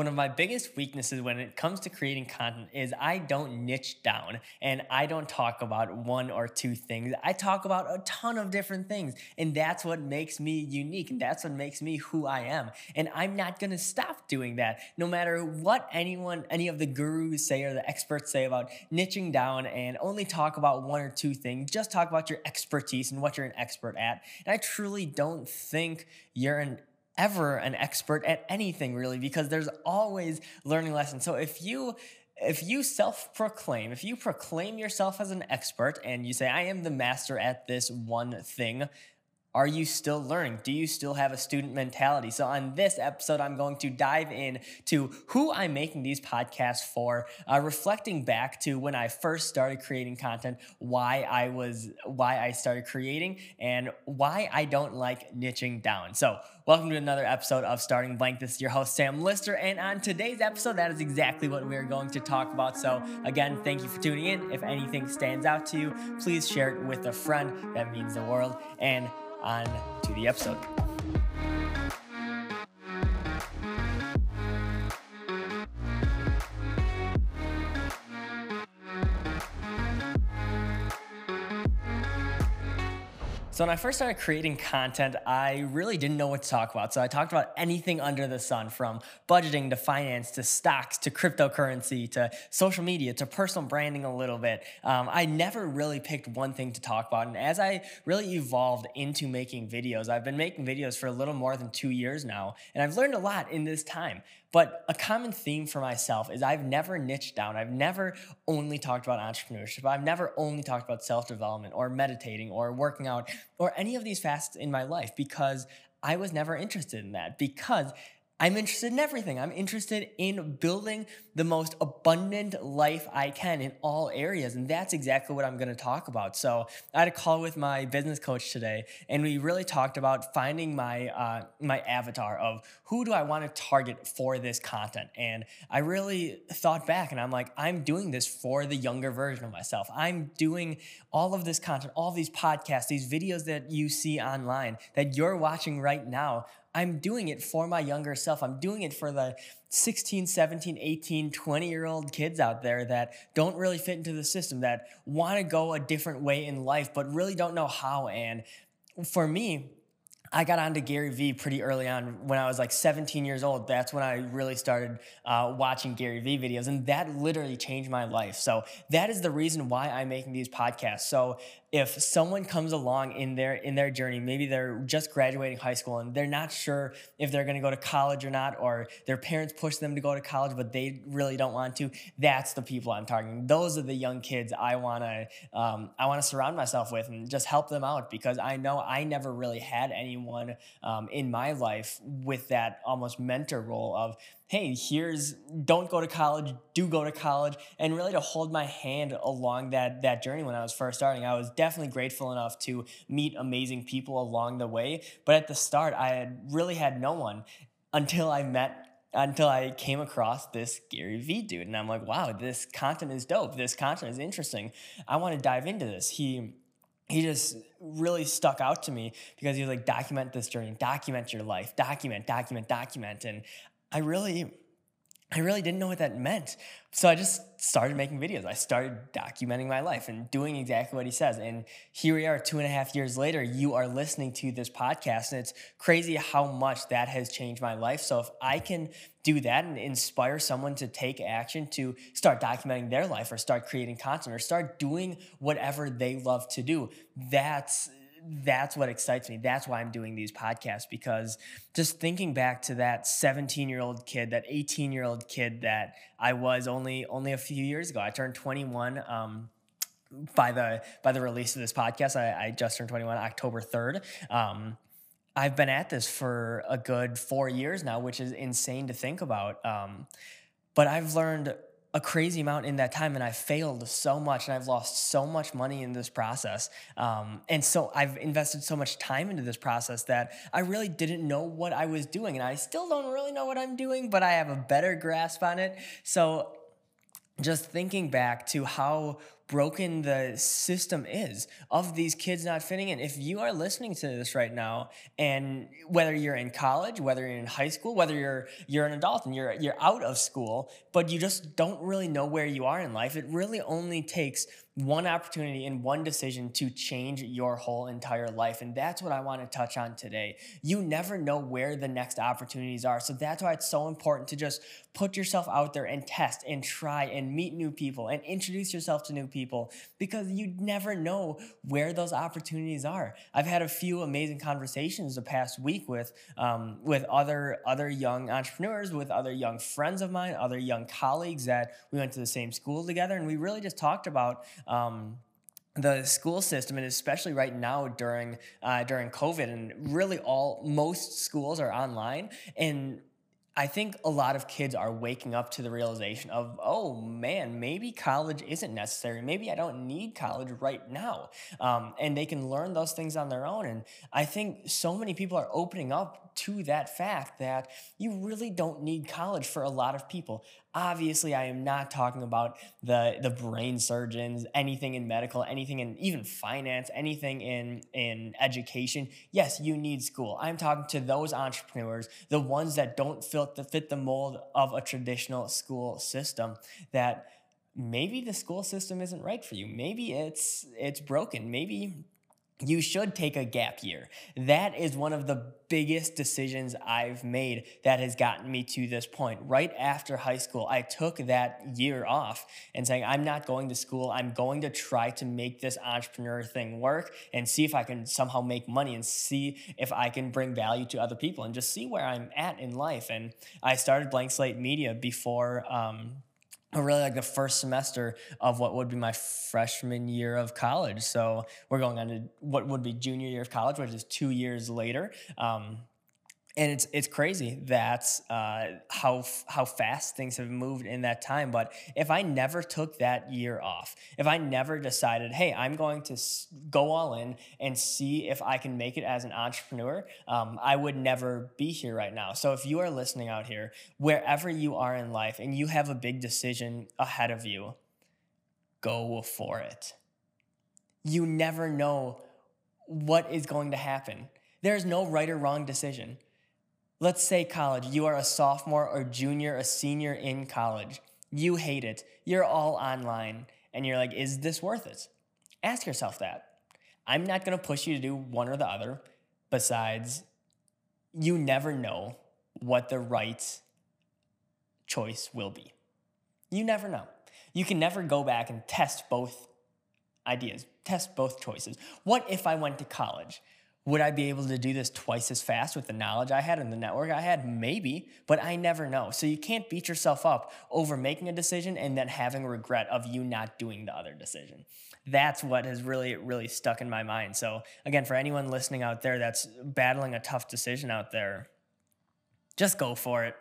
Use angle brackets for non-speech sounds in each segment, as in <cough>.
one of my biggest weaknesses when it comes to creating content is I don't niche down and I don't talk about one or two things. I talk about a ton of different things. And that's what makes me unique. And that's what makes me who I am. And I'm not going to stop doing that no matter what anyone, any of the gurus say or the experts say about niching down and only talk about one or two things. Just talk about your expertise and what you're an expert at. And I truly don't think you're an ever an expert at anything really because there's always learning lessons. So if you if you self-proclaim, if you proclaim yourself as an expert and you say I am the master at this one thing, are you still learning? Do you still have a student mentality? So, on this episode, I'm going to dive in to who I'm making these podcasts for, uh, reflecting back to when I first started creating content, why I was, why I started creating, and why I don't like niching down. So, welcome to another episode of Starting Blank. This is your host, Sam Lister, and on today's episode, that is exactly what we're going to talk about. So, again, thank you for tuning in. If anything stands out to you, please share it with a friend. That means the world. And on to the episode. So when I first started creating content, I really didn't know what to talk about. So I talked about anything under the sun from budgeting to finance to stocks to cryptocurrency to social media to personal branding a little bit. Um, I never really picked one thing to talk about. And as I really evolved into making videos, I've been making videos for a little more than two years now. And I've learned a lot in this time. But a common theme for myself is I've never niched down. I've never only talked about entrepreneurship. I've never only talked about self development or meditating or working out or any of these fasts in my life because I was never interested in that. Because I'm interested in everything. I'm interested in building the most abundant life I can in all areas. And that's exactly what I'm going to talk about. So I had a call with my business coach today, and we really talked about finding my, uh, my avatar of who do I want to target for this content. And I really thought back and I'm like, I'm doing this for the younger version of myself. I'm doing all of this content, all these podcasts, these videos that you see online that you're watching right now. I'm doing it for my younger self. I'm doing it for the 16, 17, 18, 20 year old kids out there that don't really fit into the system, that want to go a different way in life, but really don't know how. And for me, I got onto Gary Vee pretty early on when I was like 17 years old. That's when I really started uh, watching Gary Vee videos, and that literally changed my life. So that is the reason why I'm making these podcasts. So if someone comes along in their in their journey maybe they're just graduating high school and they're not sure if they're going to go to college or not or their parents push them to go to college but they really don't want to that's the people i'm targeting those are the young kids i want to um, i want to surround myself with and just help them out because i know i never really had anyone um, in my life with that almost mentor role of hey, here's don't go to college, do go to college, and really to hold my hand along that that journey when I was first starting. I was definitely grateful enough to meet amazing people along the way, but at the start, I had really had no one until I met until I came across this Gary Vee dude, and I'm like, wow, this content is dope. This content is interesting. I want to dive into this. He he just really stuck out to me because he was like, document this journey, document your life, document, document, document. And I really, I really didn't know what that meant. So I just started making videos. I started documenting my life and doing exactly what he says. And here we are, two and a half years later, you are listening to this podcast. And it's crazy how much that has changed my life. So if I can do that and inspire someone to take action to start documenting their life or start creating content or start doing whatever they love to do, that's that's what excites me. That's why I'm doing these podcasts because just thinking back to that 17 year old kid, that 18 year old kid that I was only only a few years ago. I turned 21. Um, by the by the release of this podcast, I, I just turned 21 October 3rd. Um, I've been at this for a good four years now, which is insane to think about. Um, but I've learned a crazy amount in that time and I failed so much and I've lost so much money in this process. Um, and so I've invested so much time into this process that I really didn't know what I was doing. And I still don't really know what I'm doing, but I have a better grasp on it. So just thinking back to how broken the system is of these kids not fitting in. If you are listening to this right now, and whether you're in college, whether you're in high school, whether you're you're an adult and you're you're out of school, but you just don't really know where you are in life, it really only takes one opportunity and one decision to change your whole entire life. And that's what I want to touch on today. You never know where the next opportunities are. So that's why it's so important to just put yourself out there and test and try and meet new people and introduce yourself to new people because you never know where those opportunities are. I've had a few amazing conversations the past week with um, with other other young entrepreneurs, with other young friends of mine, other young colleagues that we went to the same school together, and we really just talked about. Um, the school system and especially right now during uh, during covid and really all most schools are online and I think a lot of kids are waking up to the realization of, oh man, maybe college isn't necessary. Maybe I don't need college right now. Um, and they can learn those things on their own. And I think so many people are opening up to that fact that you really don't need college for a lot of people. Obviously, I am not talking about the, the brain surgeons, anything in medical, anything in even finance, anything in, in education. Yes, you need school. I'm talking to those entrepreneurs, the ones that don't fit the, fit the mold of a traditional school system that maybe the school system isn't right for you. Maybe it's it's broken. Maybe you should take a gap year. That is one of the biggest decisions I've made that has gotten me to this point. Right after high school, I took that year off and saying, I'm not going to school. I'm going to try to make this entrepreneur thing work and see if I can somehow make money and see if I can bring value to other people and just see where I'm at in life. And I started Blank Slate Media before. Um, really like the first semester of what would be my freshman year of college. So we're going on to what would be junior year of college, which is two years later. Um, and it's it's crazy that uh, how how fast things have moved in that time. But if I never took that year off, if I never decided, hey, I'm going to go all in and see if I can make it as an entrepreneur, um, I would never be here right now. So if you are listening out here, wherever you are in life, and you have a big decision ahead of you, go for it. You never know what is going to happen. There is no right or wrong decision. Let's say college, you are a sophomore or junior, a senior in college. You hate it. You're all online. And you're like, is this worth it? Ask yourself that. I'm not going to push you to do one or the other. Besides, you never know what the right choice will be. You never know. You can never go back and test both ideas, test both choices. What if I went to college? Would I be able to do this twice as fast with the knowledge I had and the network I had? Maybe, but I never know. So you can't beat yourself up over making a decision and then having regret of you not doing the other decision. That's what has really, really stuck in my mind. So, again, for anyone listening out there that's battling a tough decision out there, just go for it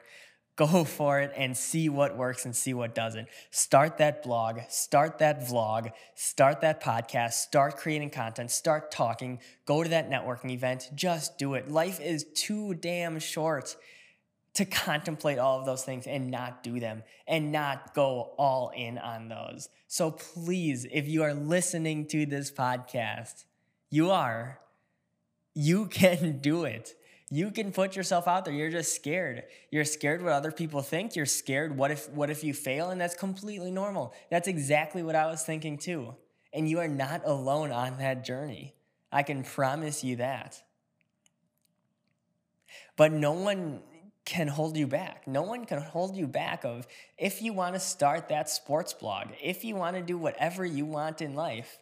go <laughs> for it and see what works and see what doesn't. Start that blog, start that vlog, start that podcast, start creating content, start talking, go to that networking event. Just do it. Life is too damn short to <laughs> contemplate all of those things and not do them and not go all in on those. So please, if you are listening to this podcast, you are, you <laughs> can do it you can put yourself out there. You're just scared. You're scared what other people think. You're scared what if what if you fail? And that's completely normal. That's exactly what i was thinking too. And you are not alone on that journey. I can promise you that. But no one can hold you back. No one can hold you back of if you want to start that sports blog if you want to do whatever you want in life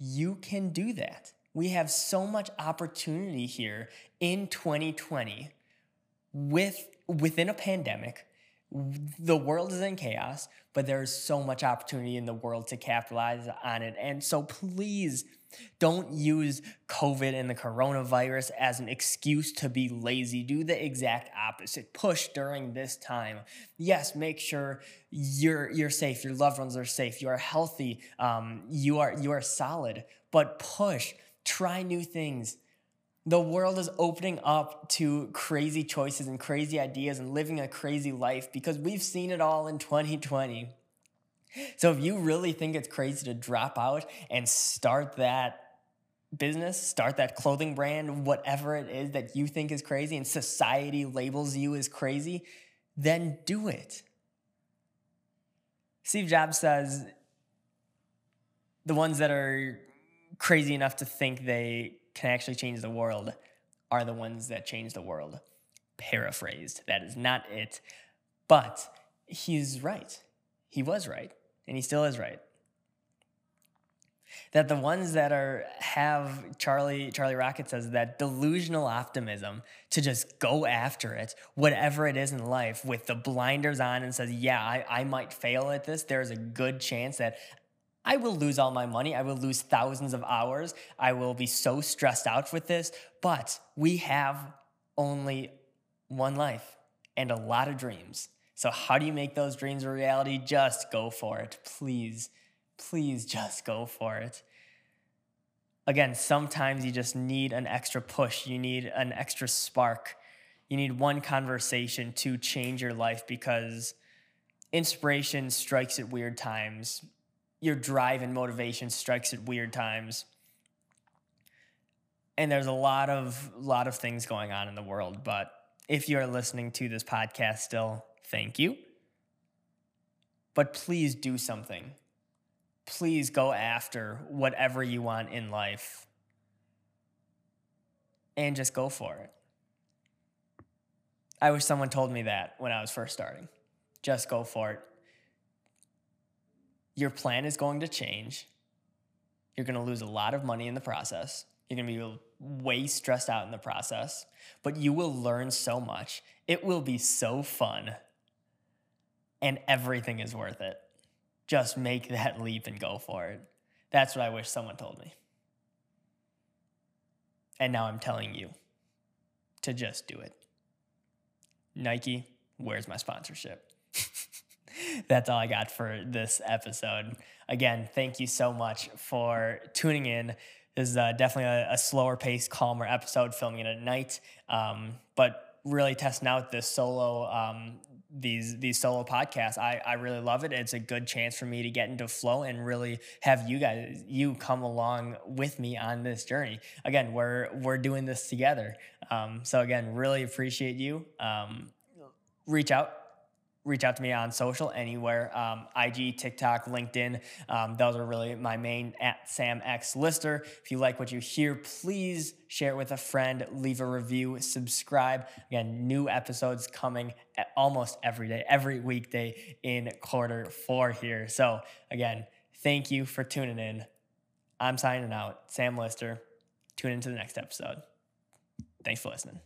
you can do that we have so much opportunity here in 2020 with within a pandemic. The world is in chaos, but there's so much opportunity in the world to capitalize on it. And so please don't use COVID and the coronavirus as an excuse to be lazy. Do the exact opposite. Push during this time. Yes, make sure you're you're safe. Your loved ones are safe. You are healthy. Um, you are you are solid. But push try new things. The world is opening up to crazy choices and crazy ideas and living a crazy life because we've seen it all in 2020. So if you really think it's crazy to drop out and start that business, start that clothing brand, whatever it is that you think is crazy and society labels you as crazy, then do it. Steve Jobs says the ones that are crazy enough to think they can actually change the world are the ones that change the world. Paraphrased. That is not it. But he's right. He was right. And he still is right that the ones that are have Charlie Charlie Rocket says that delusional optimism to just go after it, whatever it is in life, with the blinders on and says, yeah, I, I might fail at this. There's a good chance that I will lose all my money. I will lose thousands of hours. I will be so stressed out with this. But we have only one life and a lot of dreams. So, how do you make those dreams a reality? Just go for it, please please just go for it. Again, sometimes you just need an extra push, you need an extra spark. You need one conversation to change your life because inspiration strikes at weird times. Your drive and motivation strikes at weird times. And there's a lot of lot of things going on in the world, but if you are listening to this podcast still, thank you. But please do something please go after whatever you want in life and just go for it. I wish someone told me that when I was first starting. Just go for it. Your plan is going to change. You're going to lose a lot of money in the process. You're going to be way stressed out in the process, but you will learn so much. It will be so fun, and everything is worth it just make <laughs> that leap and go for it. That's what I wish someone told me. And now I'm telling you to just do it. Nike, where's my sponsorship? <laughs> That's all I got for this episode. Again, thank you so much for tuning in. This is uh, definitely a, a, slower pace, calmer episode, filming it at night. Um, but really testing out this solo um, these these solo podcasts. I, I really love it. It's a good chance for me to get into flow and really have you guys you come along with me on this journey. Again, we're we're doing this together. Um, so again, really appreciate you. Um, reach out reach out to me on social anywhere um, ig tiktok linkedin. Um, those are really my main at sam x lister. If you like what you hear please share it with a friend leave a review subscribe. Again new episodes coming almost every day every weekday in quarter four here. So again thank you for tuning in. I'm signing out. Sam lister. Tune into the next episode. Thanks for listening